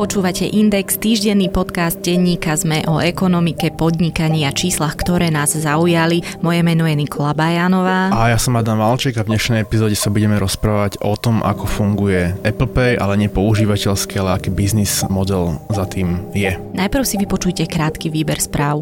Počúvate Index, týždenný podcast denníka ZME o ekonomike, podnikaní a číslach, ktoré nás zaujali. Moje meno je Nikola Bajanová. A ja som Adam Valček a v dnešnej epizóde sa budeme rozprávať o tom, ako funguje Apple Pay, ale nie používateľský, ale aký biznis model za tým je. Najprv si vypočujte krátky výber správ.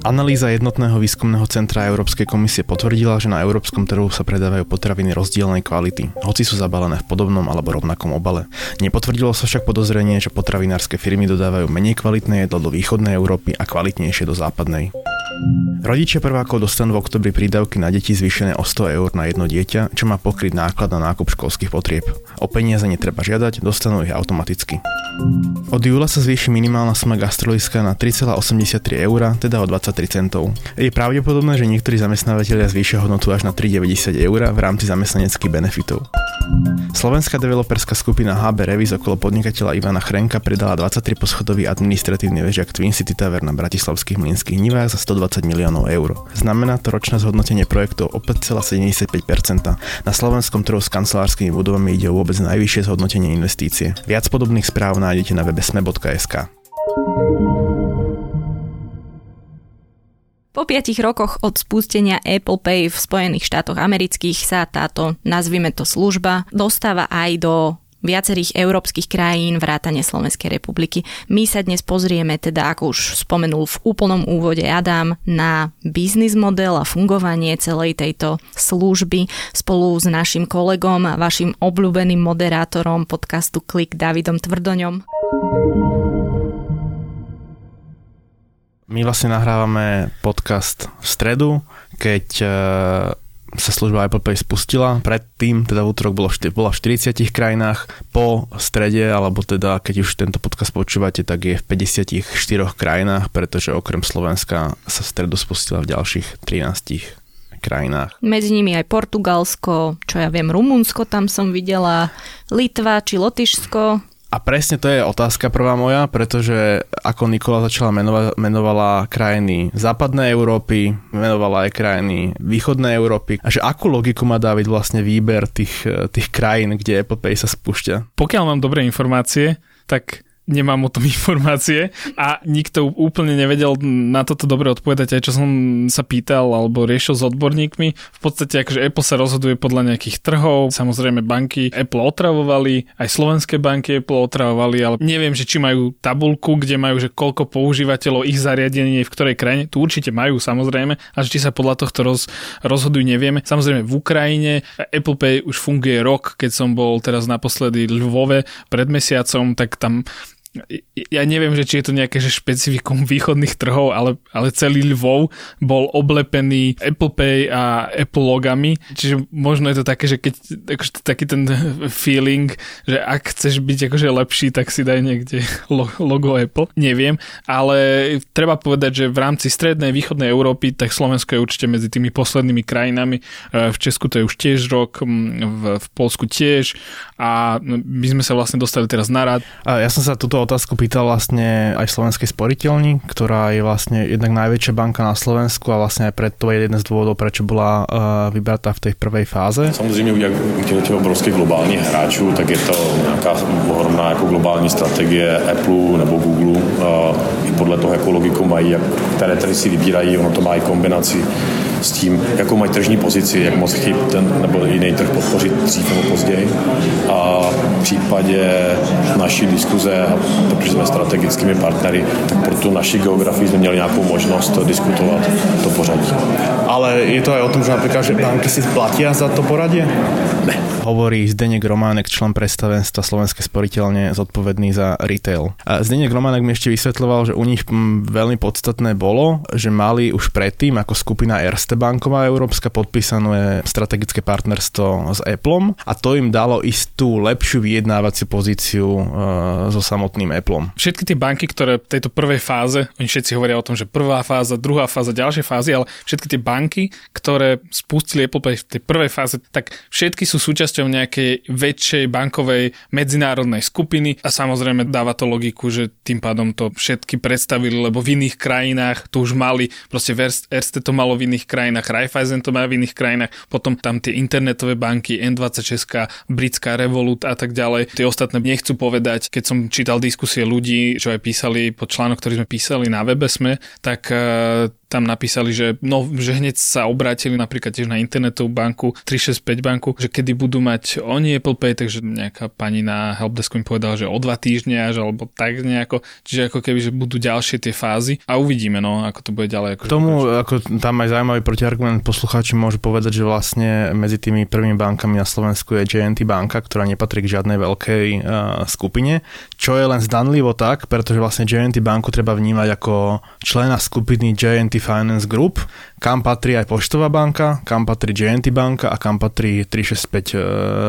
Analýza jednotného výskumného centra Európskej komisie potvrdila, že na európskom trhu sa predávajú potraviny rozdielnej kvality, hoci sú zabalené v podobnom alebo rovnakom obale. Nepotvrdilo sa však podozrenie, že potravinárske firmy dodávajú menej kvalitné jedlo do východnej Európy a kvalitnejšie do západnej. Rodičia prvákov dostanú v oktobri prídavky na deti zvýšené o 100 eur na jedno dieťa, čo má pokryť náklad na nákup školských potrieb. O peniaze netreba žiadať, dostanú ich automaticky. Od júla sa zvýši minimálna suma gastroliska na 3,83 eur, teda o 23 centov. Je pravdepodobné, že niektorí zamestnávateľia zvýšia hodnotu až na 3,90 eur v rámci zamestnaneckých benefitov. Slovenská developerská skupina HB Revis okolo podnikateľa Ivana Chrenka predala 23 poschodový administratívny vežiak Twin City Tavern na bratislavských mlynských nivách za 120 miliónov eur. Znamená to ročné zhodnotenie projektov o 5,75%. Na slovenskom trhu s kancelárskymi budovami ide o vôbec najvyššie zhodnotenie investície. Viac podobných správ nájdete na webe sme.sk. Po piatich rokoch od spustenia Apple Pay v Spojených štátoch amerických sa táto, nazvime to služba, dostáva aj do viacerých európskych krajín vrátane Slovenskej republiky. My sa dnes pozrieme, teda ako už spomenul v úplnom úvode Adam, na biznis model a fungovanie celej tejto služby spolu s našim kolegom a vašim obľúbeným moderátorom podcastu Klik Davidom Tvrdoňom. My vlastne nahrávame podcast v stredu, keď sa služba Apple Pay spustila. Predtým, teda v útorok bolo, bola v 40 krajinách, po strede, alebo teda keď už tento podcast počúvate, tak je v 54 krajinách, pretože okrem Slovenska sa v stredu spustila v ďalších 13 krajinách. Medzi nimi aj Portugalsko, čo ja viem, Rumunsko tam som videla, Litva či Lotyšsko. A presne to je otázka prvá moja, pretože ako Nikola začala menova, menovala krajiny západnej Európy, menovala aj krajiny východnej Európy. A že akú logiku má David vlastne výber tých, tých krajín, kde Apple Pay sa spúšťa? Pokiaľ mám dobré informácie, tak nemám o tom informácie a nikto úplne nevedel na toto dobre odpovedať, aj čo som sa pýtal alebo riešil s odborníkmi. V podstate akože Apple sa rozhoduje podľa nejakých trhov, samozrejme banky Apple otravovali, aj slovenské banky Apple otravovali, ale neviem, že či majú tabulku, kde majú, že koľko používateľov ich zariadenie v ktorej krajine. Tu určite majú samozrejme, a či sa podľa tohto roz, rozhodujú, nevieme. Samozrejme v Ukrajine Apple Pay už funguje rok, keď som bol teraz naposledy v Lvove pred mesiacom, tak tam ja neviem, že či je to nejaké že špecifikum východných trhov, ale, ale celý Lvov bol oblepený Apple Pay a Apple logami, čiže možno je to také, že keď akože, taký ten feeling, že ak chceš byť akože lepší, tak si daj niekde logo Apple, neviem, ale treba povedať, že v rámci strednej východnej Európy, tak Slovensko je určite medzi tými poslednými krajinami, v Česku to je už tiež rok, v, v Polsku tiež. A my sme sa vlastne dostali teraz na rad. A ja som sa tuto otázku pýtal vlastne aj Slovenskej sporiteľni, ktorá je vlastne jednak najväčšia banka na Slovensku a vlastne aj preto je jeden z dôvodov, prečo bola uh, vybratá v tej prvej fáze. Samozřejmě u těch obrovských globálních hráčů, tak je to nějaká ohromná jako globální strategie Apple nebo Google. Uh, I podle toho, jakou logiku mají, jak, které tedy si vybírají, ono to má i kombinaci s tím, jakou mají tržní pozici, jak moc chyb ten nebo jiný trh podpořit dřív nebo později. A v případě naší diskuze, protože jsme strategickými partnery, tak pro tu naši geografii jsme měli nějakou možnost diskutovat to pořadí. Ale je to aj o tom, že napríklad, že banky si platia za to poradie? Ne. Hovorí Zdenek Románek, člen predstavenstva Slovenskej sporiteľne zodpovedný za retail. A Zdenek Románek mi ešte vysvetľoval, že u nich veľmi podstatné bolo, že mali už predtým ako skupina Erste banková európska podpísané strategické partnerstvo s Appleom a to im dalo istú lepšiu vyjednávaciu pozíciu uh, so samotným Appleom. Všetky tie banky, ktoré v tejto prvej fáze, oni všetci hovoria o tom, že prvá fáza, druhá fáza, ďalšie fázy, ale všetky tie banky, ktoré spustili Apple Pay v tej prvej fáze, tak všetky sú súčasťou súčasťou nejakej väčšej bankovej medzinárodnej skupiny a samozrejme dáva to logiku, že tým pádom to všetky predstavili, lebo v iných krajinách to už mali, proste Erste to malo v iných krajinách, Raiffeisen to má v iných krajinách, potom tam tie internetové banky, N26, britská Revolut a tak ďalej. Tie ostatné nechcú povedať, keď som čítal diskusie ľudí, čo aj písali pod článok, ktorý sme písali na webe sme, tak eh, tam napísali, že, no, že hneď sa obrátili napríklad tiež na internetovú banku, 365 banku, že kedy budú mať oni Apple Pay, takže nejaká pani na helpdesku im povedala, že o dva týždne až, alebo tak nejako, čiže ako keby, že budú ďalšie tie fázy a uvidíme, no, ako to bude ďalej. Ako K tomu, ako tam aj zaujímavý protiargument poslucháči môžu povedať, že vlastne medzi tými prvými bankami na Slovensku je JNT banka, ktorá nepatrí k žiadnej veľkej uh, skupine, čo je len zdanlivo tak, pretože vlastne JNT banku treba vnímať ako člena skupiny JNT Finance Group, kam patrí aj Poštová banka, kam patrí JNT banka a kam patrí 365 e,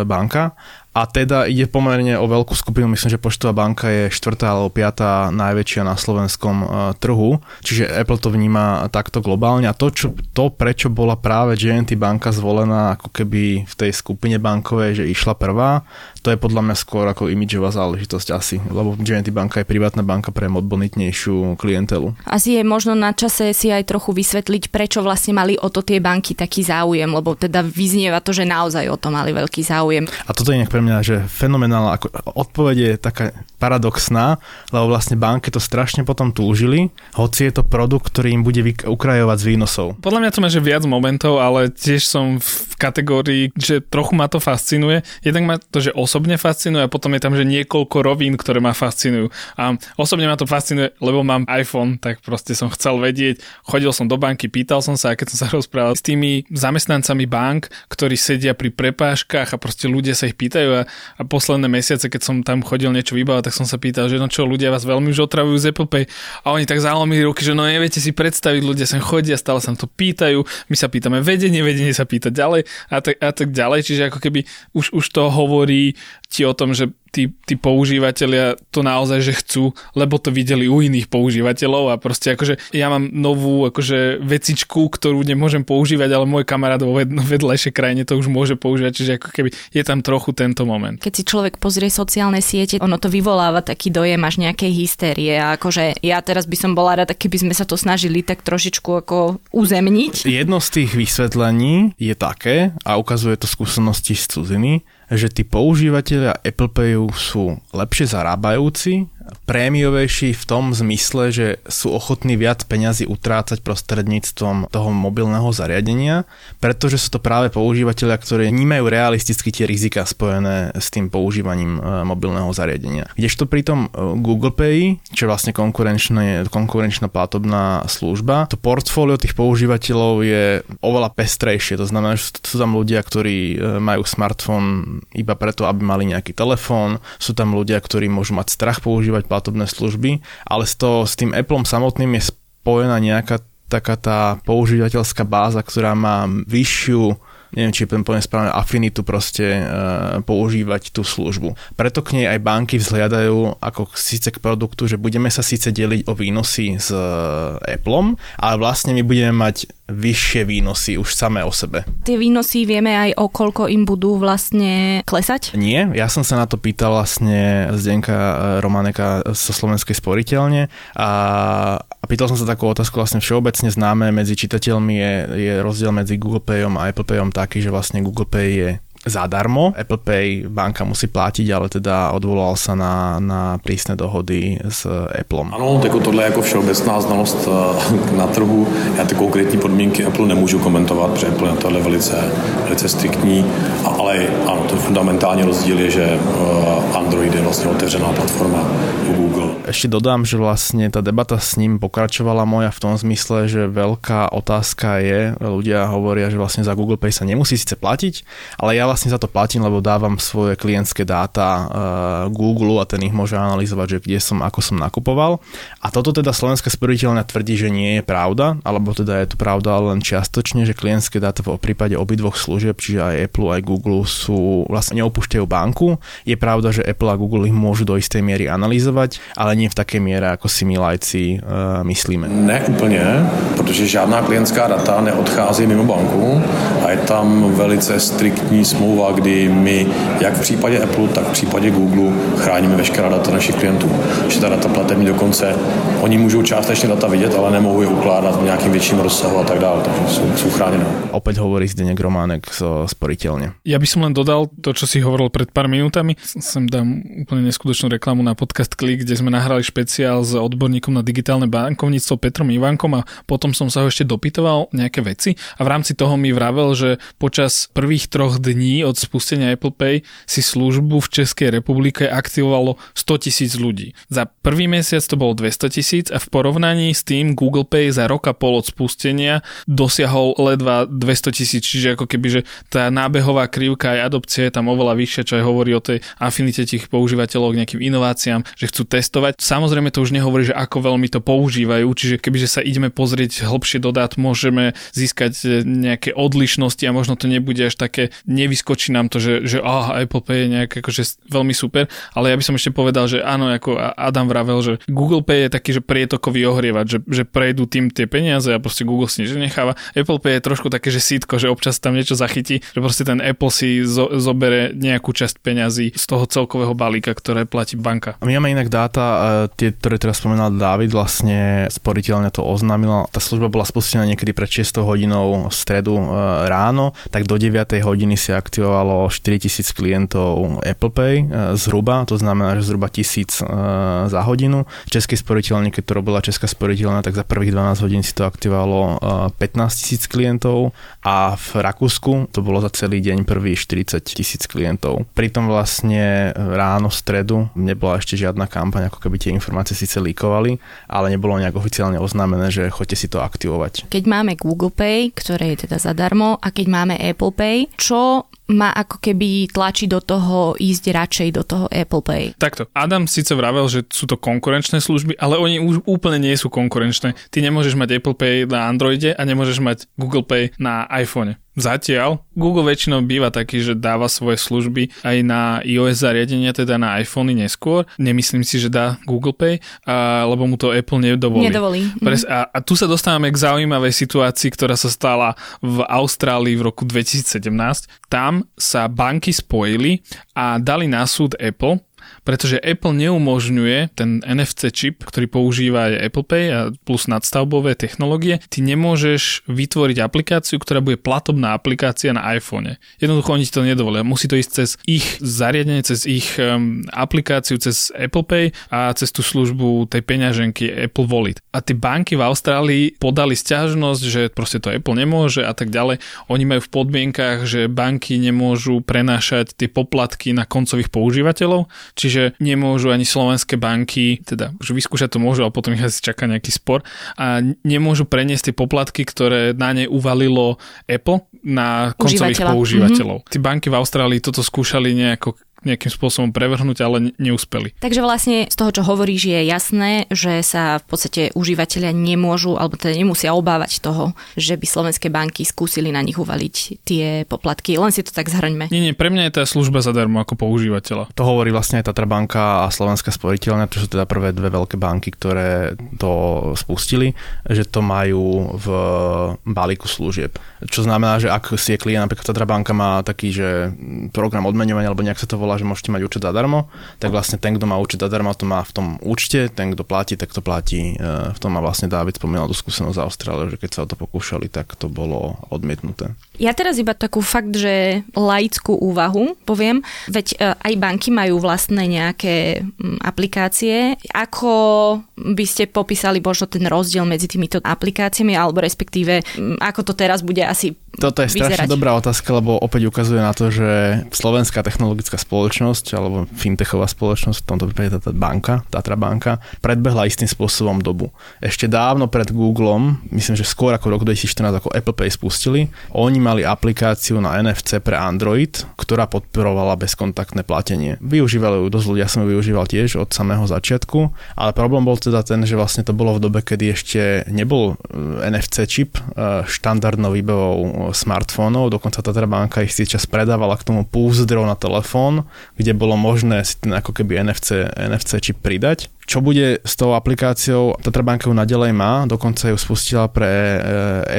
banka a teda ide pomerne o veľkú skupinu, myslím, že Poštová banka je štvrtá alebo piatá najväčšia na slovenskom uh, trhu, čiže Apple to vníma takto globálne a to, čo, to prečo bola práve JNT banka zvolená ako keby v tej skupine bankovej, že išla prvá, to je podľa mňa skôr ako imidžová záležitosť asi, lebo JNT banka je privátna banka pre modbonitnejšiu klientelu. Asi je možno na čase si aj trochu vysvetliť, prečo vlastne mali o to tie banky taký záujem, lebo teda vyznieva to, že naozaj o to mali veľký záujem. A toto je mňa, že fenomenálna, ako odpoveď je taká paradoxná, lebo vlastne banky to strašne potom túžili, hoci je to produkt, ktorý im bude ukrajovať z výnosov. Podľa mňa to má že viac momentov, ale tiež som v kategórii, že trochu ma to fascinuje. Jednak ma to, že osobne fascinuje a potom je tam, že niekoľko rovín, ktoré ma fascinujú. A osobne ma to fascinuje, lebo mám iPhone, tak proste som chcel vedieť, chodil som do banky, pýtal som sa, a keď som sa rozprával s tými zamestnancami bank, ktorí sedia pri prepážkach a proste ľudia sa ich pýtajú a, a posledné mesiace, keď som tam chodil niečo vybavať, tak som sa pýtal, že no čo, ľudia vás veľmi už otravujú z Apple Pay? A oni tak zalomili ruky, že no neviete si predstaviť, ľudia sem chodia, stále sa to pýtajú, my sa pýtame vedenie, vedenie sa pýta ďalej a tak, a tak ďalej, čiže ako keby už, už to hovorí ti o tom, že tí, tí používateľia to naozaj, že chcú, lebo to videli u iných používateľov a proste akože ja mám novú akože vecičku, ktorú nemôžem používať, ale môj kamarát vo vedľajšej krajine to už môže používať, čiže ako keby je tam trochu tento moment. Keď si človek pozrie sociálne siete, ono to vyvoláva taký dojem až nejakej hystérie a akože ja teraz by som bola rada, keby sme sa to snažili tak trošičku ako uzemniť. Jedno z tých vysvetlení je také a ukazuje to skúsenosti z cudziny, že tí používateľia Apple Payu sú lepšie zarábajúci prémiovejší v tom zmysle, že sú ochotní viac peňazí utrácať prostredníctvom toho mobilného zariadenia, pretože sú to práve používateľia, ktorí vnímajú realisticky tie rizika spojené s tým používaním e, mobilného zariadenia. Kdežto pri tom e, Google Pay, čo je vlastne konkurenčná platobná služba, to portfólio tých používateľov je oveľa pestrejšie. To znamená, že sú tam ľudia, ktorí e, majú smartfón iba preto, aby mali nejaký telefón, sú tam ľudia, ktorí môžu mať strach používať používať platobné služby, ale s, to, s tým Appleom samotným je spojená nejaká taká tá používateľská báza, ktorá má vyššiu neviem, či poviem správne, afinitu proste e, používať tú službu. Preto k nej aj banky vzhliadajú ako síce k produktu, že budeme sa síce deliť o výnosy s e, Appleom, ale vlastne my budeme mať vyššie výnosy už samé o sebe. Tie výnosy vieme aj o koľko im budú vlastne klesať? Nie, ja som sa na to pýtal vlastne Zdenka e, Romaneka zo Slovenskej sporiteľne a, a pýtal som sa takú otázku vlastne všeobecne známe medzi čitateľmi je, je rozdiel medzi Google Payom a Apple Payom taký, že vlastne Google Pay je zadarmo. Apple Pay banka musí platiť, ale teda odvolal sa na, na prísne dohody s Appleom. Ano, jako tohle je jako všeobecná znalost eh, na trhu. Já ty konkrétní podmínky Apple nemůžu komentovat, protože Apple je tohle velice, velice striktní, ale ano, ten fundamentální rozdíl je, že eh, Android je vlastně otevřená platforma u Google. Ešte dodám, že vlastne tá debata s ním pokračovala moja v tom zmysle, že veľká otázka je, ľudia hovoria, že vlastne za Google Pay sa nemusí síce platiť, ale ja vlastne za to platím, lebo dávam svoje klientské dáta uh, Google a ten ich môže analyzovať, že kde som, ako som nakupoval. A toto teda Slovenská sporiteľňa tvrdí, že nie je pravda, alebo teda je to pravda len čiastočne, že klientské dáta v prípade obidvoch služieb, čiže aj Apple, aj Google Apple sú vlastne neopúšťajú banku. Je pravda, že Apple a Google ich môžu do istej miery analyzovať, ale nie v takej miere, ako si my lajci uh, myslíme. Ne úplně, protože žádná klientská data neodchází mimo banku a je tam velice striktní smlouva, kdy my, jak v případě Apple, tak v případě Google chráníme veškerá data našich klientů. Že ta data platební dokonce, oni můžou částečně data vidět, ale nemohou je ukládat v nějakým větším rozsahu a tak dále, takže jsou, jsou chráněné. Opäť hovorí Zdeněk Románek zo Sporiteľne. Ja by som len dodal to, čo si hovoril pred pár minútami. Sem dám úplne neskutočnú reklamu na podcast Klik, kde sme nahrali špeciál s odborníkom na digitálne bankovníctvo Petrom Ivankom a potom som sa ho ešte dopytoval nejaké veci a v rámci toho mi vravel, že počas prvých troch dní od spustenia Apple Pay si službu v Českej republike aktivovalo 100 tisíc ľudí. Za prvý mesiac to bolo 200 tisíc a v porovnaní s tým Google Pay za rok a pol od spustenia dosiahol ledva 200 tisíc, čiže ako keby, že tá nábehová krivka aj adopcie je tam oveľa vyššia, čo aj hovorí o tej afinite tých používateľov k nejakým inováciám, že chcú testovať. Samozrejme to už nehovorí, že ako veľmi to používajú, čiže kebyže sa ideme pozrieť hlbšie do dát, môžeme získať e, nejaké odlišnosti a možno to nebude až také, nevyskočí nám to, že, že oh, Apple Pay je nejak akože veľmi super, ale ja by som ešte povedal, že áno, ako Adam vravel, že Google Pay je taký, že prietokový ohrievač, že, že prejdú tým tie peniaze a proste Google si nič necháva. Apple Pay je trošku také, že sítko, že občas tam niečo zachytí, že proste ten Apple si zo, zobere nejakú časť peňazí z toho celkového balíka, ktoré platí banka. My máme inak dáta, e, tie, ktoré teraz spomenal David, vlastne sporiteľne to oznámila. Tá služba bola spustená niekedy pred 6 hodinou v stredu e, ráno, tak do 9 hodiny si aktivovalo 4000 klientov Apple Pay e, zhruba, to znamená, že zhruba 1000 za hodinu. Českej sporiteľne, keď to robila Česká sporiteľná, tak za prvých 12 hodín si to aktivovalo 15 tisíc klientov a v Rakúsku to bolo za celý deň prvý 40 tisíc klientov. Pritom vlastne ráno, v stredu nebola ešte žiadna kampaň, ako keby tie informácie síce líkovali, ale nebolo nejak oficiálne oznámené, že choďte si to aktivovať. Keď máme Google Pay, ktoré je teda zadarmo, a keď máme Apple Pay, čo má ako keby tlačiť do toho ísť radšej do toho Apple Pay. Takto. Adam síce vravel, že sú to konkurenčné služby, ale oni už úplne nie sú konkurenčné. Ty nemôžeš mať Apple Pay na Androide a nemôžeš mať Google Pay na iPhone. Zatiaľ Google väčšinou býva taký, že dáva svoje služby aj na iOS zariadenia, teda na iPhony neskôr. Nemyslím si, že dá Google Pay, a, lebo mu to Apple nedovolí. Nedovolí. Pres, a, a tu sa dostávame k zaujímavej situácii, ktorá sa stala v Austrálii v roku 2017. Tam sa banky spojili a dali na súd Apple, pretože Apple neumožňuje ten NFC čip, ktorý používa aj Apple Pay a plus nadstavbové technológie, ty nemôžeš vytvoriť aplikáciu, ktorá bude platobná aplikácia na iPhone. Jednoducho oni ti to nedovolia. Musí to ísť cez ich zariadenie, cez ich um, aplikáciu, cez Apple Pay a cez tú službu tej peňaženky Apple Wallet. A tie banky v Austrálii podali stiažnosť, že proste to Apple nemôže a tak ďalej. Oni majú v podmienkach, že banky nemôžu prenášať tie poplatky na koncových používateľov, čiže nemôžu ani slovenské banky, teda že vyskúšať to môžu, ale potom ich asi čaká nejaký spor a nemôžu preniesť tie poplatky, ktoré na ne uvalilo Apple na koncových používateľov. Mm-hmm. Tí banky v Austrálii toto skúšali nejako nejakým spôsobom prevrhnúť, ale neúspeli. Takže vlastne z toho, čo hovoríš, je jasné, že sa v podstate užívateľia nemôžu, alebo teda nemusia obávať toho, že by slovenské banky skúsili na nich uvaliť tie poplatky. Len si to tak zhrňme. Nie, nie, pre mňa je tá služba zadarmo ako používateľa. To hovorí vlastne aj Tatra banka a Slovenská sporiteľňa, to sú teda prvé dve veľké banky, ktoré to spustili, že to majú v balíku služieb. Čo znamená, že ak si je klient, napríklad Tatra banka má taký, že program odmeňovania, alebo nejak sa to volá, bola, že môžete mať účet zadarmo, tak vlastne ten, kto má účet zadarmo, to má v tom účte, ten, kto platí, tak to platí. E, v tom má vlastne David spomínal tú skúsenosť z Austrálie, že keď sa o to pokúšali, tak to bolo odmietnuté. Ja teraz iba takú fakt, že laickú úvahu poviem, veď e, aj banky majú vlastné nejaké aplikácie. Ako by ste popísali možno ten rozdiel medzi týmito aplikáciami, alebo respektíve ako to teraz bude asi toto je strašne vyzerať. dobrá otázka, lebo opäť ukazuje na to, že slovenská technologická spoločnosť alebo fintechová spoločnosť, v tomto prípade tá banka, Tatra banka, predbehla istým spôsobom dobu. Ešte dávno pred Googlem, myslím, že skôr ako v roku 2014, ako Apple Pay spustili, oni mali aplikáciu na NFC pre Android, ktorá podporovala bezkontaktné platenie. Využívali ju dosť ľudia, som ju využíval tiež od samého začiatku, ale problém bol teda ten, že vlastne to bolo v dobe, kedy ešte nebol e, NFC čip e, štandardnou výbavou e, smartfónov, dokonca Tatra banka ich si čas predávala k tomu púzdrov na telefón, kde bolo možné si ten ako keby NFC, NFC čip pridať čo bude s tou aplikáciou? Tatra banka ju nadalej má, dokonca ju spustila pre e,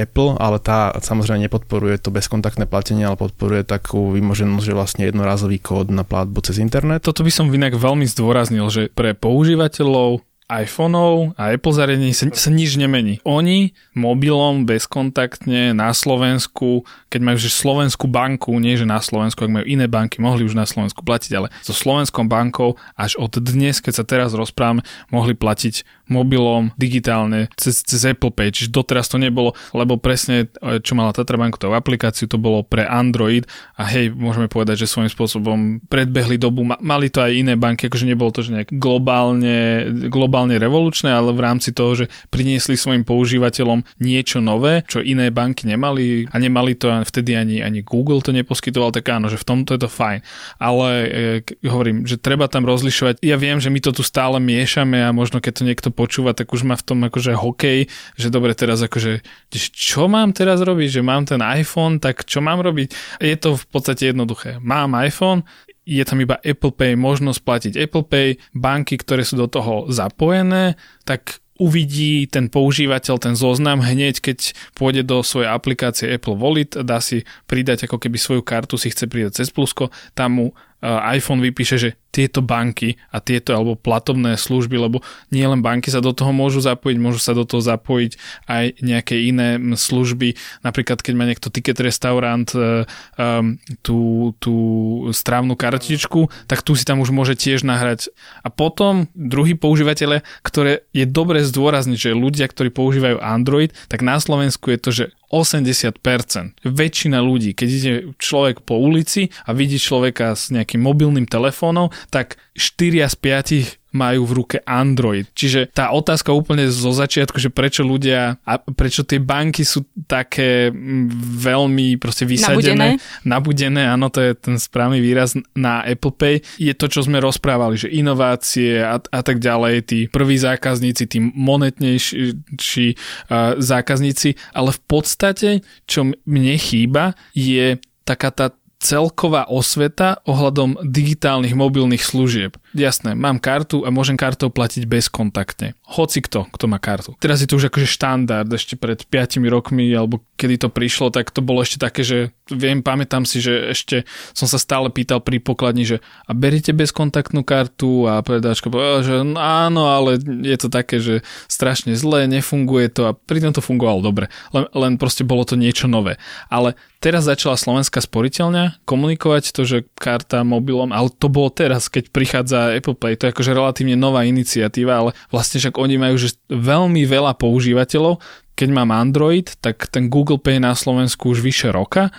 Apple, ale tá samozrejme nepodporuje to bezkontaktné platenie, ale podporuje takú vymoženosť, že vlastne jednorázový kód na platbu cez internet. Toto by som inak veľmi zdôraznil, že pre používateľov iPhoneov a Apple zariadení sa, sa nič nemení. Oni mobilom bezkontaktne na Slovensku, keď majú že Slovenskú banku, nie že na Slovensku, ak majú iné banky, mohli už na Slovensku platiť, ale so Slovenskou bankou až od dnes, keď sa teraz rozprávame, mohli platiť mobilom digitálne cez, cez Apple Pay, čiže doteraz to nebolo, lebo presne čo mala Tatra tú aplikáciu, to bolo pre Android a hej, môžeme povedať, že svojím spôsobom predbehli dobu, mali to aj iné banky, akože nebolo to, že nejak globálne, globálne revolučné, ale v rámci toho, že priniesli svojim používateľom niečo nové, čo iné banky nemali a nemali to vtedy ani, ani Google to neposkytoval, tak áno, že v tomto je to fajn. Ale e, hovorím, že treba tam rozlišovať. Ja viem, že my to tu stále miešame a možno keď to niekto počúva, tak už má v tom akože hokej, že dobre teraz akože, čo mám teraz robiť, že mám ten iPhone, tak čo mám robiť? Je to v podstate jednoduché. Mám iPhone, je tam iba Apple Pay, možnosť platiť Apple Pay, banky, ktoré sú do toho zapojené, tak uvidí ten používateľ ten zoznam hneď, keď pôjde do svojej aplikácie Apple Wallet, dá si pridať ako keby svoju kartu, si chce pridať cez plusko, tam mu iPhone vypíše, že tieto banky a tieto alebo platobné služby, lebo nie len banky sa do toho môžu zapojiť, môžu sa do toho zapojiť aj nejaké iné služby. Napríklad, keď má niekto ticket restaurant um, tú, tú strávnu kartičku, tak tu si tam už môže tiež nahrať. A potom druhý používateľe, ktoré je dobre zdôrazniť, že ľudia, ktorí používajú Android, tak na Slovensku je to, že 80%. Väčšina ľudí, keď ide človek po ulici a vidí človeka s nejakým mobilným telefónom, tak 4 z 5 majú v ruke Android. Čiže tá otázka úplne zo začiatku, že prečo ľudia a prečo tie banky sú také veľmi proste vysadené, nabudené, nabudené áno, to je ten správny výraz na Apple Pay, je to, čo sme rozprávali, že inovácie a, a tak ďalej, tí prví zákazníci, tí monetnejší uh, zákazníci, ale v podstate, čo mne chýba, je taká tá celková osveta ohľadom digitálnych mobilných služieb. Jasné, mám kartu a môžem kartou platiť bezkontaktne. Hoci kto, kto má kartu. Teraz je to už akože štandard, ešte pred 5 rokmi, alebo kedy to prišlo, tak to bolo ešte také, že viem, pamätám si, že ešte som sa stále pýtal pri pokladni, že a beriete bezkontaktnú kartu a predáčka povedala, že no áno, ale je to také, že strašne zlé, nefunguje to a pritom to fungovalo dobre. Len, len proste bolo to niečo nové. Ale teraz začala Slovenská sporiteľňa komunikovať to, že karta mobilom, ale to bolo teraz, keď prichádza Apple Pay, to je akože relatívne nová iniciatíva, ale vlastne však oni majú že veľmi veľa používateľov, keď mám Android, tak ten Google Pay na Slovensku už vyše roka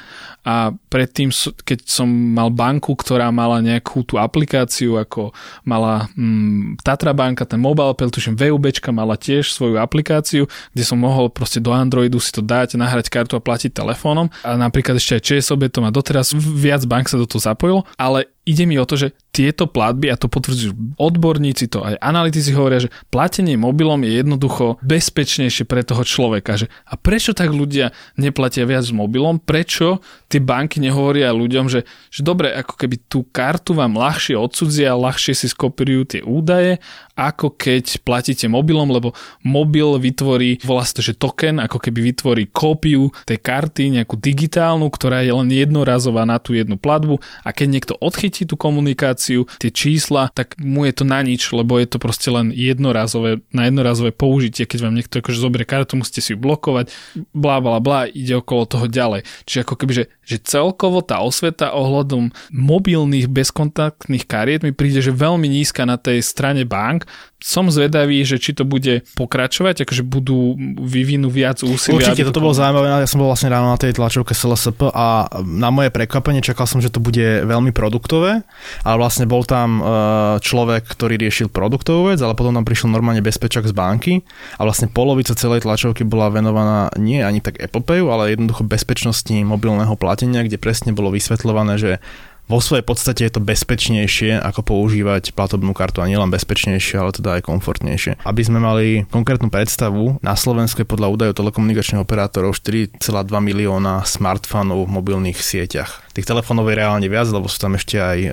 a predtým, keď som mal banku, ktorá mala nejakú tú aplikáciu, ako mala mm, Tatra banka, ten mobile tuším VUBčka mala tiež svoju aplikáciu, kde som mohol proste do Androidu si to dať, nahrať kartu a platiť telefónom. A napríklad ešte aj ČSOB to má. Doteraz, viac bank sa do toho zapojilo, ale ide mi o to, že tieto platby, a to potvrdzujú odborníci, to aj analytici hovoria, že platenie mobilom je jednoducho bezpečnejšie pre toho človeka. Že a prečo tak ľudia neplatia viac s mobilom? Prečo tie banky nehovoria ľuďom, že, že dobre, ako keby tú kartu vám ľahšie odsudzia, ľahšie si skopírujú tie údaje, ako keď platíte mobilom, lebo mobil vytvorí, volá sa to, že token, ako keby vytvorí kópiu tej karty, nejakú digitálnu, ktorá je len jednorazová na tú jednu platbu. A keď niekto odchytí tú komunikáciu, tie čísla, tak mu je to na nič, lebo je to proste len jednorazové, na jednorazové použitie, keď vám niekto akože zoberie kartu, musíte si ju blokovať, bla bla bla, ide okolo toho ďalej. Čiže ako keby, že že celkovo tá osveta ohľadom mobilných bezkontaktných kariet mi príde, že veľmi nízka na tej strane bank Som zvedavý, že či to bude pokračovať, akože budú vyvinú viac úsilia. Určite, toto bolo zaujímavé, ja som bol vlastne ráno na tej tlačovke SLSP a na moje prekvapenie čakal som, že to bude veľmi produktové, ale vlastne bol tam e, človek, ktorý riešil produktovú vec, ale potom tam prišiel normálne bezpečak z banky a vlastne polovica celej tlačovky bola venovaná nie ani tak Pay, ale jednoducho bezpečnosti mobilného platenia, kde presne bolo vysvetľované, že vo svojej podstate je to bezpečnejšie, ako používať platobnú kartu a nielen bezpečnejšie, ale teda aj komfortnejšie. Aby sme mali konkrétnu predstavu, na Slovensku je podľa údajov telekomunikačných operátorov 4,2 milióna smartfónov v mobilných sieťach. Tých telefónov je reálne viac, lebo sú tam ešte aj e,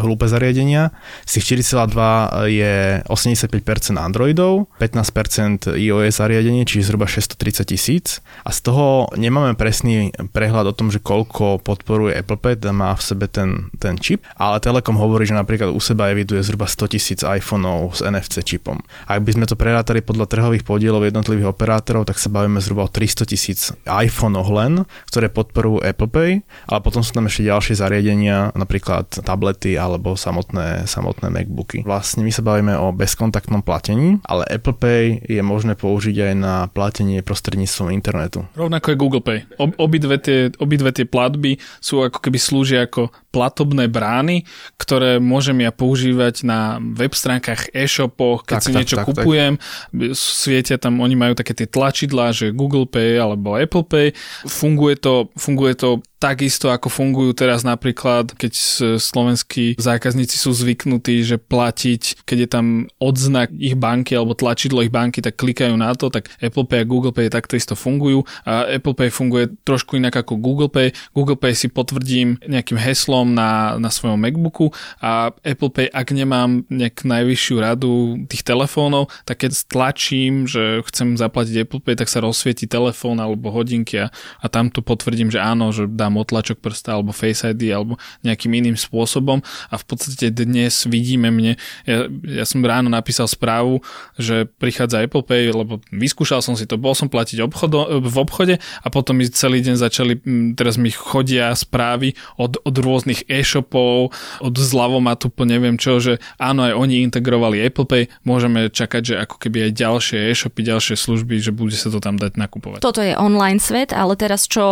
hlúpe zariadenia. Z tých 4,2 je 85% Androidov, 15% iOS zariadení, čiže zhruba 630 tisíc. A z toho nemáme presný prehľad o tom, že koľko podporuje Apple Pay, má v sebe ten, ten čip, ale Telekom hovorí, že napríklad u seba eviduje zhruba 100 tisíc iPhoneov s NFC čipom. Ak by sme to prerátali podľa trhových podielov jednotlivých operátorov, tak sa bavíme zhruba o 300 tisíc iPhoneov len, ktoré podporujú Apple Pay, ale potom sú tam ešte ďalšie zariadenia, napríklad tablety alebo samotné, samotné MacBooky. Vlastne my sa bavíme o bezkontaktnom platení, ale Apple Pay je možné použiť aj na platenie prostredníctvom internetu. Rovnako je Google Pay. Ob, obidve, tie, obidve tie platby sú ako keby slúžia ako platobné brány, ktoré môžem ja používať na web stránkach, e-shopoch, keď tak, si tak, niečo tak, kupujem. Tak. Svietia tam, oni majú také tie tlačidlá, že Google Pay alebo Apple Pay. Funguje to, funguje to Takisto ako fungujú teraz napríklad, keď slovenskí zákazníci sú zvyknutí, že platiť, keď je tam odznak ich banky alebo tlačidlo ich banky, tak klikajú na to, tak Apple Pay a Google Pay takto isto fungujú. A Apple Pay funguje trošku inak ako Google Pay. Google Pay si potvrdím nejakým heslom na, na svojom MacBooku a Apple Pay, ak nemám nejak najvyššiu radu tých telefónov, tak keď stlačím, že chcem zaplatiť Apple Pay, tak sa rozsvieti telefón alebo hodinky a, a tam tu potvrdím, že áno, že dám dám otlačok prsta alebo Face ID alebo nejakým iným spôsobom a v podstate dnes vidíme mne, ja, ja som ráno napísal správu, že prichádza Apple Pay, lebo vyskúšal som si to, bol som platiť obchodo, v obchode a potom mi celý deň začali, teraz mi chodia správy od, od rôznych e-shopov, od zľavomatu po neviem čo, že áno, aj oni integrovali Apple Pay, môžeme čakať, že ako keby aj ďalšie e-shopy, ďalšie služby, že bude sa to tam dať nakupovať. Toto je online svet, ale teraz čo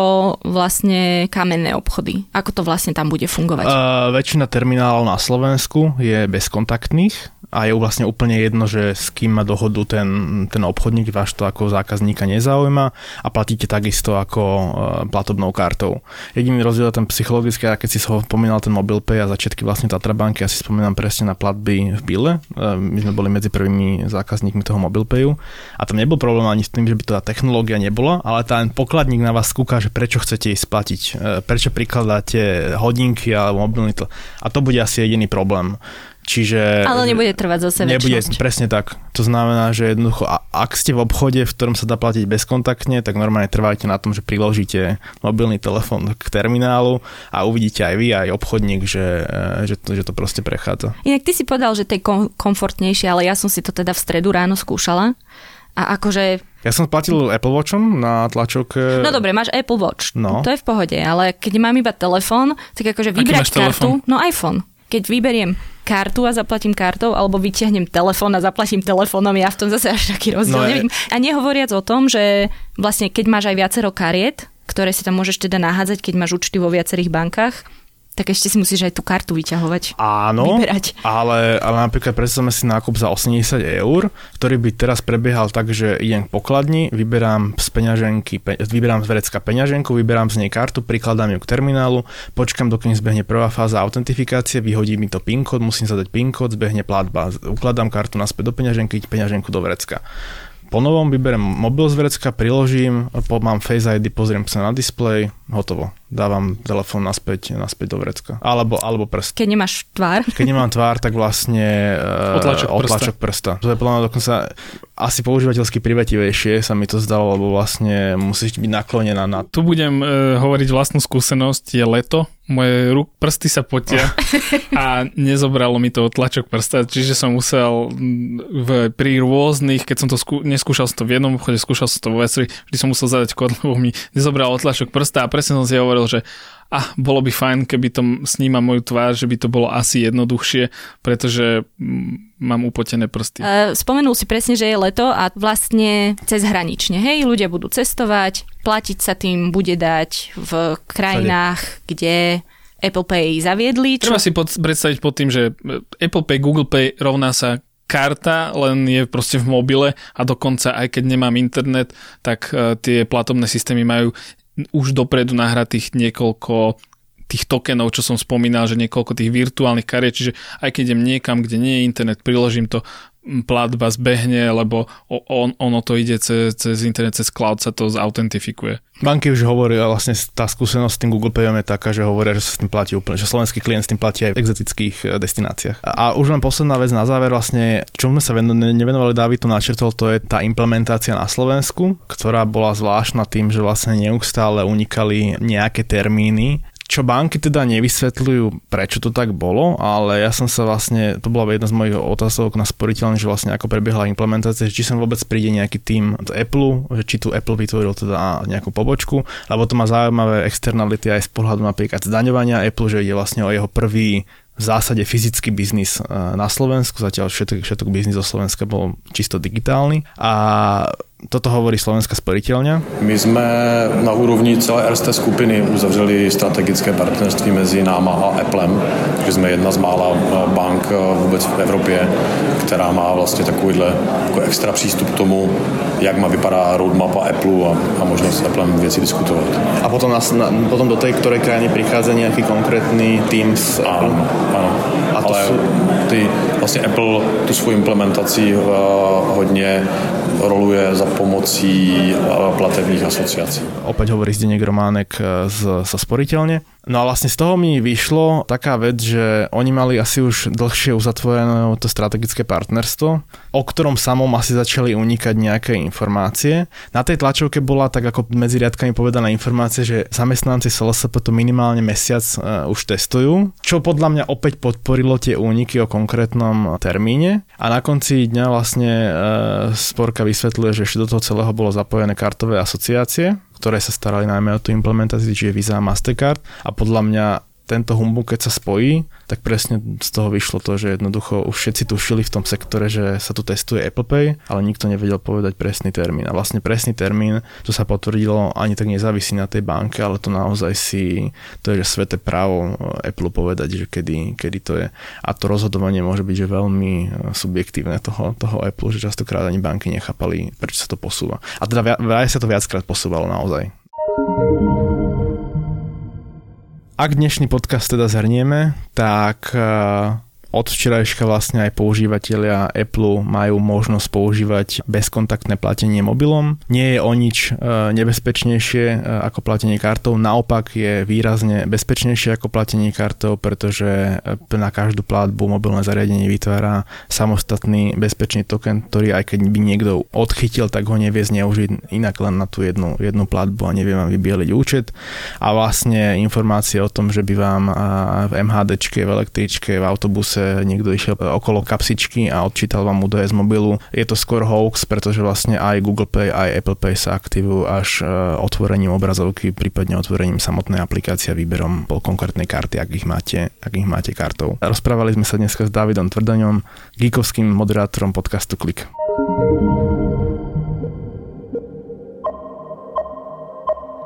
vlastne kamenné obchody? Ako to vlastne tam bude fungovať? Uh, väčšina terminálov na Slovensku je bezkontaktných a je vlastne úplne jedno, že s kým má dohodu ten, ten obchodník, váš to ako zákazníka nezaujíma a platíte takisto ako uh, platobnou kartou. Jediný rozdiel je ten psychologický, keď si ho spomínal ten mobil pay a začiatky vlastne Tatrabanky, ja si spomínam presne na platby v Bile. Uh, my sme boli medzi prvými zákazníkmi toho mobil payu a tam nebol problém ani s tým, že by to tá technológia nebola, ale ten pokladník na vás skúka, že prečo chcete ísť splatiť, uh, prečo prikladáte hodinky alebo mobilný to. A to bude asi jediný problém Čiže... Ale nebude trvať zase Nebude, presne tak. To znamená, že jednoducho, ak ste v obchode, v ktorom sa dá platiť bezkontaktne, tak normálne trvajte na tom, že priložíte mobilný telefón k terminálu a uvidíte aj vy, aj obchodník, že, že, to, že to proste prechádza. Inak ty si povedal, že to je kom- komfortnejšie, ale ja som si to teda v stredu ráno skúšala. A akože ja som platil Apple Watchom na tlačovke. No dobre, máš Apple Watch. No. To je v pohode, ale keď mám iba telefón, tak akože vybrať kartu, telefón? no iPhone. Keď vyberiem kartu a zaplatím kartou, alebo vyťahnem telefón a zaplatím telefónom, ja v tom zase až taký rozdiel no neviem. A nehovoriac o tom, že vlastne keď máš aj viacero kariet, ktoré si tam môžeš teda nahádzať, keď máš účty vo viacerých bankách, tak ešte si musíš aj tú kartu vyťahovať. Áno, vyberať. Ale, ale napríklad predstavme si nákup za 80 eur, ktorý by teraz prebiehal tak, že idem k pokladni, vyberám z peňaženky, pe, vyberám z vrecka peňaženku, vyberám z nej kartu, prikladám ju k terminálu, počkam, dokým zbehne prvá fáza autentifikácie, vyhodí mi to PIN kód, musím zadať PIN kód, zbehne platba, ukladám kartu naspäť do peňaženky, peňaženku do vrecka. Po novom vyberem mobil z vrecka, priložím, mám Face ID, pozriem sa na display, hotovo. Dávam telefón naspäť, naspäť do vrecka. Alebo, alebo prst. Keď nemáš tvár. Keď nemám tvár, tak vlastne uh, otlačok, otlačok prsta. prsta. To je podľa mňa dokonca asi používateľsky privetivejšie sa mi to zdalo, lebo vlastne musíš byť naklonená na... Tu budem uh, hovoriť vlastnú skúsenosť, je leto, moje ruk, prsty sa potia a nezobralo mi to otlačok prsta, čiže som musel v, pri rôznych, keď som to skú, neskúšal som to v jednom obchode, skúšal som to vo viacerých, vždy som musel zadať kód, lebo mi nezobral otlačok prsta a presne som si hovoril, že a bolo by fajn, keby to sníma moju tvár, že by to bolo asi jednoduchšie, pretože mm, mám upotené prsty. Spomenul si presne, že je leto a vlastne cez hranične, hej, ľudia budú cestovať, platiť sa tým bude dať v krajinách, Sade. kde Apple Pay zaviedli. Čo... Treba si pod, predstaviť pod tým, že Apple Pay, Google Pay rovná sa karta, len je proste v mobile a dokonca aj keď nemám internet, tak uh, tie platobné systémy majú už dopredu nahratých niekoľko tých tokenov, čo som spomínal, že niekoľko tých virtuálnych kariet, čiže aj keď idem niekam, kde nie je internet, priložím to, platba zbehne, lebo on, ono to ide cez, cez internet, cez cloud sa to zautentifikuje. Banky už hovoria, vlastne tá skúsenosť s tým Google Payom je taká, že hovoria, že sa s tým platí úplne, že slovenský klient s tým platí aj v exotických e, destináciách. A už len posledná vec na záver, vlastne, čo sme sa nevenovali, David to načrtol, to je tá implementácia na Slovensku, ktorá bola zvláštna tým, že vlastne neustále unikali nejaké termíny čo banky teda nevysvetľujú, prečo to tak bolo, ale ja som sa vlastne, to bola jedna z mojich otázok na sporiteľne, že vlastne ako prebiehala implementácia, či sem vôbec príde nejaký tým z Apple, že či tu Apple vytvoril teda nejakú pobočku, lebo to má zaujímavé externality aj z pohľadu napríklad zdaňovania Apple, že ide vlastne o jeho prvý v zásade fyzický biznis eh, na Slovensku, zatiaľ všetok, všetok biznis zo Slovenska bol čisto digitálny. A toto hovorí Slovenská sporiteľňa. My jsme na úrovni celé RST skupiny uzavřeli strategické partnerství mezi náma a Applem, že jsme jedna z mála eh, bank eh, vůbec v Evropě, která má vlastně takovýhle jako extra přístup k tomu, jak má vypadá roadmap Apple a, a možnost s Applem věci diskutovat. A potom, nás, na, potom do tej ktorej krajiny prichádza nejaký konkrétny tým s Apple? Áno, áno. A to Ale sú... ty, vlastně Apple tu svou implementací uh, hodně roluje za pomocí platebných asociácií. Opäť hovorí Zdenek Románek e, z, zo sporiteľne. No a vlastne z toho mi vyšlo taká vec, že oni mali asi už dlhšie uzatvorené to strategické partnerstvo, o ktorom samom asi začali unikať nejaké informácie. Na tej tlačovke bola tak ako medzi riadkami povedaná informácia, že zamestnanci SLSP to minimálne mesiac uh, už testujú, čo podľa mňa opäť podporilo tie úniky o konkrétnom termíne. A na konci dňa vlastne uh, Sporka vysvetľuje, že do toho celého bolo zapojené kartové asociácie, ktoré sa starali najmä o tú implementáciu, čiže Visa a Mastercard. A podľa mňa tento humbug, keď sa spojí, tak presne z toho vyšlo to, že jednoducho už všetci tušili v tom sektore, že sa tu testuje Apple Pay, ale nikto nevedel povedať presný termín. A vlastne presný termín, to sa potvrdilo, ani tak nezávisí na tej banke, ale to naozaj si, to je že sveté právo Apple povedať, že kedy, kedy to je. A to rozhodovanie môže byť že veľmi e, subjektívne toho, toho Apple, že častokrát ani banky nechápali, prečo sa to posúva. A teda vraj sa to viackrát posúvalo naozaj. Ak dnešný podcast teda zhrnieme, tak eh, od včerajška vlastne aj používateľia Apple majú možnosť používať bezkontaktné platenie mobilom. Nie je o nič e, nebezpečnejšie e, ako platenie kartou, naopak je výrazne bezpečnejšie ako platenie kartou, pretože na každú platbu mobilné zariadenie vytvára samostatný bezpečný token, ktorý aj keď by niekto odchytil, tak ho nevie zneužiť inak len na tú jednu, jednu platbu a nevie vám vybieliť účet. A vlastne informácie o tom, že by vám v MHDčke, v električke, v autobuse niekto išiel okolo kapsičky a odčítal vám údaje z mobilu. Je to skôr hoax, pretože vlastne aj Google Pay, aj Apple Pay sa aktivujú až e, otvorením obrazovky, prípadne otvorením samotnej aplikácie a výberom po konkrétnej karty, ak ich máte, ak ich máte kartou. Rozprávali sme sa dneska s Davidom Tvrdaňom, geekovským moderátorom podcastu Klik.